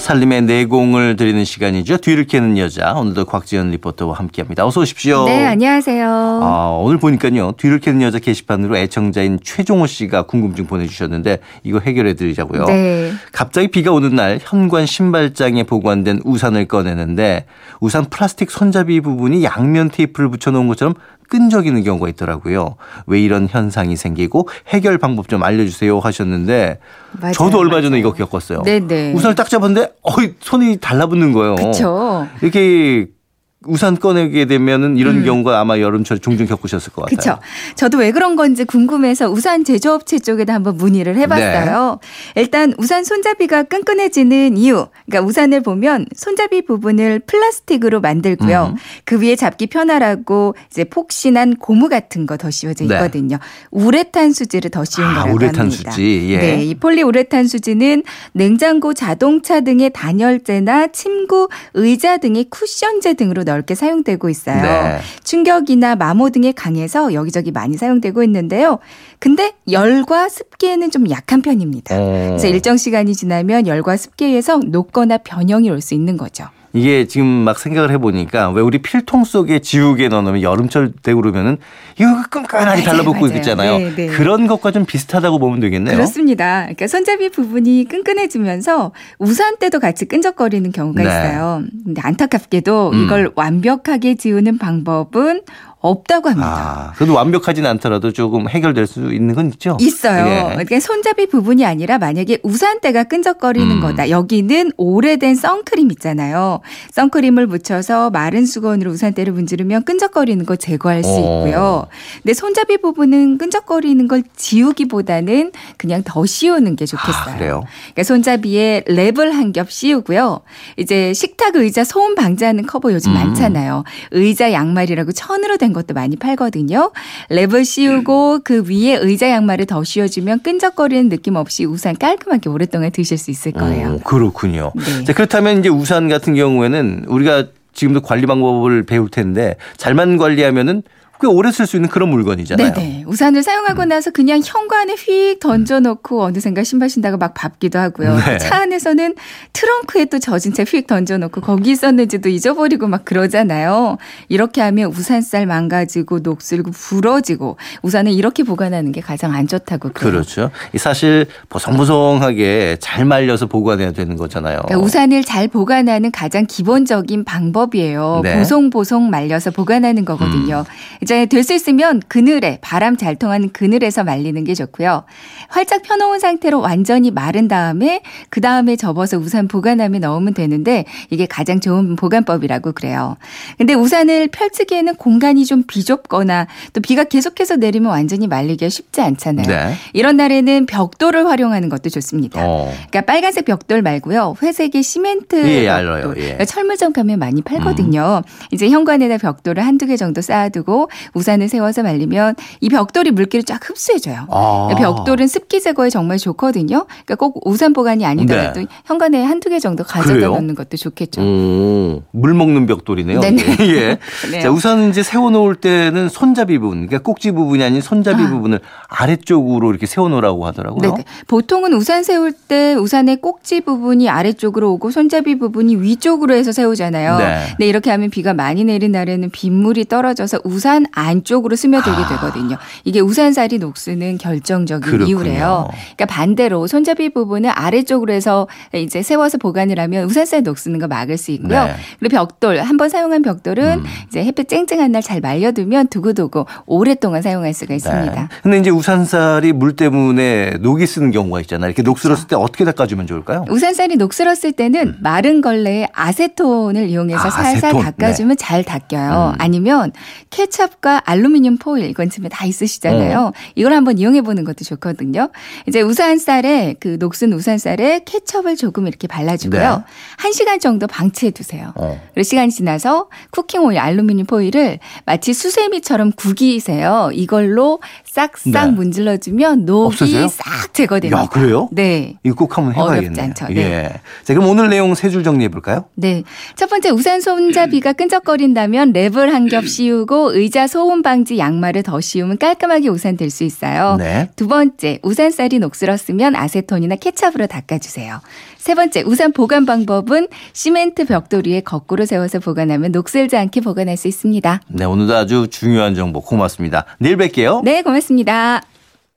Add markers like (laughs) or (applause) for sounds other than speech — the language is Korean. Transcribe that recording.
살림의 내공을 드리는 시간이죠. 뒤를 캐는 여자. 오늘도 곽지연 리포터와 함께합니다. 어서 오십시오. 네, 안녕하세요. 아, 오늘 보니까요. 뒤를 캐는 여자 게시판으로 애청자인 최종호 씨가 궁금증 보내주셨는데 이거 해결해 드리자고요. 네. 갑자기 비가 오는 날 현관 신발장에 보관된 우산을 꺼내는데 우산 플라스틱 손잡이 부분이 양면 테이프를 붙여놓은 것처럼 끈적이는 경우가 있더라고요. 왜 이런 현상이 생기고 해결 방법 좀 알려주세요 하셨는데 맞아요, 저도 얼마 전에 맞아요. 이거 겪었어요. 네네. 우산을 딱 잡았는데 어이 손이 달라붙는 거예요. 그쵸. 이렇게 우산 꺼내게 되면은 이런 경우가 아마 여름철에 종종 겪으셨을 것 같아요. 음. 그쵸. 저도 왜 그런 건지 궁금해서 우산 제조업체 쪽에다 한번 문의를 해봤어요. 네. 일단 우산 손잡이가 끈끈해지는 이유. 그러니까 우산을 보면 손잡이 부분을 플라스틱으로 만들고요. 음. 그 위에 잡기 편하라고 이제 폭신한 고무 같은 거 더 씌워져 네. 있거든요. 우레탄 수지를 더 씌운 아, 거라고 우레탄 합니다. 수지. 예. 네, 이 폴리우레탄 수지는 냉장고, 자동차 등의 단열재나 침구, 의자 등의 쿠션재 등으로 넓게 사용되고 있어요. 네. 충격이나 마모 등에 강해서 여기저기 많이 사용되고 있는데요. 근데 열과 습기에는 좀 약한 편입니다. 어. 그래서 일정 시간이 지나면 열과 습기에 의해서 녹거나 변형이 올 수 있는 거죠. 이게 지금 막 생각을 해보니까 왜 우리 필통 속에 지우개 넣어놓으면 여름철 되고 그러면은 이거 끈끈하게 맞아요, 달라붙고 맞아요. 있잖아요. 네, 네. 그런 것과 좀 비슷하다고 보면 되겠네요. 그렇습니다. 그러니까 손잡이 부분이 끈끈해지면서 우산 때도 같이 끈적거리는 경우가 네. 있어요. 근데 안타깝게도 음. 이걸 완벽하게 지우는 방법은 없다고 합니다. 아, 그래도 완벽하진 않더라도 조금 해결될 수 있는 건 있죠. 있어요. 예. 그러니까 손잡이 부분이 아니라 만약에 우산대가 끈적거리는 음. 거다. 여기는 오래된 선크림 있잖아요. 선크림을 묻혀서 마른 수건으로 우산대를 문지르면 끈적거리는 걸 제거할 수 어. 있고요. 근데 손잡이 부분은 끈적거리는 걸 지우기보다는 그냥 더 씌우는 게 좋겠어요. 아, 그래요? 그러니까 손잡이에 랩을 한 겹 씌우고요. 이제 식탁 의자 소음 방지하는 커버 요즘 음. 많잖아요. 의자 양말이라고 천으로 된 것도 많이 팔거든요. 랩을 씌우고 그 위에 의자 양말을 더 씌워주면 끈적거리는 느낌 없이 우산 깔끔하게 오랫동안 드실 수 있을 거예요. 어, 그렇군요. 네. 자, 그렇다면 이제 우산 같은 경우에는 우리가 지금도 관리 방법을 배울 텐데 잘만 관리하면은 꽤 오래 쓸 수 있는 그런 물건이잖아요. 네네. 우산을 사용하고 나서 그냥 현관에 휙 던져놓고 어느샌가 신발 신다가 막 밟기도 하고요. 네. 차 안에서는 트렁크에 또 젖은 채 휙 던져놓고 거기 있었는지도 잊어버리고 막 그러잖아요. 이렇게 하면 우산살 망가지고 녹슬고 부러지고 우산을 이렇게 보관하는 게 가장 안 좋다고 그래요. 그렇죠. 이 사실 보송보송하게 잘 말려서 보관해야 되는 거잖아요. 그러니까 우산을 잘 보관하는 가장 기본적인 방법이에요. 네. 음. 보송보송 말려서 보관하는 거거든요. 이제 될 수 있으면 그늘에 바람 잘 통하는 그늘에서 말리는 게 좋고요. 활짝 펴놓은 상태로 완전히 마른 다음에 그 다음에 접어서 우산 보관함에 넣으면 되는데 이게 가장 좋은 보관법이라고 그래요. 근데 우산을 펼치기에는 공간이 좀 비좁거나 또 비가 계속해서 내리면 완전히 말리기가 쉽지 않잖아요. 네. 이런 날에는 벽돌을 활용하는 것도 좋습니다. 어. 그러니까 빨간색 벽돌 말고요. 회색의 시멘트 예, 벽돌. 알아요. 예. 그러니까 철물점 가면 많이 팔거든요. 이제 현관에다 벽돌을 한두 개 정도 쌓아두고 우산을 세워서 말리면 이 벽돌이 물기를 쫙 흡수해줘요. 아. 벽돌은 습기 제거에 정말 좋거든요. 그러니까 꼭 우산 보관이 아니더라도 네. 현관에 한두 개 정도 가져다 그래요? 놓는 것도 좋겠죠. 오, 물 먹는 벽돌이네요. 네네. 이게. 예. 네. (laughs) 자, 우선 이제 세워놓을 때는 손잡이 부분, 그러니까 꼭지 부분이 아닌 손잡이 부분을 아래쪽으로 이렇게 세워놓으라고 하더라고요. 네네. 보통은 우산 세울 때 우산의 꼭지 부분이 아래쪽으로 오고 손잡이 부분이 위쪽으로 해서 세우잖아요. 네. 근데 이렇게 하면 비가 많이 내린 날에는 빗물이 떨어져서 우산 안쪽으로 스며들게 아. 되거든요. 이게 우산살이 녹스는 결정적인 그렇군요. 이유래요. 그러니까 반대로 손잡이 부분을 아래쪽으로 해서 이제 세워서 보관을 하면 우산살 녹스는 거 막을 수 있고요. 네. 그리고 벽돌 한 번 사용한 벽돌은 음. 이제 햇빛 쨍쨍한 날 잘 말려두면 두고두고 오랫동안 사용할 수가 있습니다. 네. 근데 이제 우산살이 물 때문에 녹이 쓰는 경우가 있잖아요. 이렇게 녹슬었을 때 어떻게 닦아주면 좋을까요? 우산살이 녹슬었을 때는 마른 걸레에 아세톤을 이용해서 아, 살살 아세톤. 닦아주면 잘 닦여요. 음. 아니면 케찹 과 알루미늄 포일 이건 집에 다 있으시잖아요. 어. 이걸 한번 이용해 보는 것도 좋거든요. 이제 우산살에 그 녹슨 우산살에 케첩을 조금 이렇게 발라주고요. 네. 한 시간 정도 방치해 두세요. 어. 그리고 시간이 지나서 쿠킹 오일, 알루미늄 포일을 마치 수세미처럼 구기세요. 이걸로 싹싹 네. 문질러주면 녹이 없어져요? 싹 제거됩니다. 야, 그래요? 네. 이거 꼭 한번 해봐야겠네요. 어렵지 않죠. 네. 예. 자, 그럼 오늘 내용 세 줄 정리해 볼까요? 네. 첫 번째 우산 손잡이가 끈적거린다면 랩을 한 겹 씌우고 의자 소음 방지 양말을 더 씌우면 깔끔하게 우산 될 수 있어요. 네. 두 번째 우산살이 녹슬었으면 아세톤이나 케찹으로 닦아주세요. 세 번째 우산 보관 방법은 시멘트 벽돌 위에 거꾸로 세워서 보관하면 녹슬지 않게 보관할 수 있습니다. 네, 오늘도 아주 중요한 정보 고맙습니다. 내일 뵐게요. 네, 고맙습니다.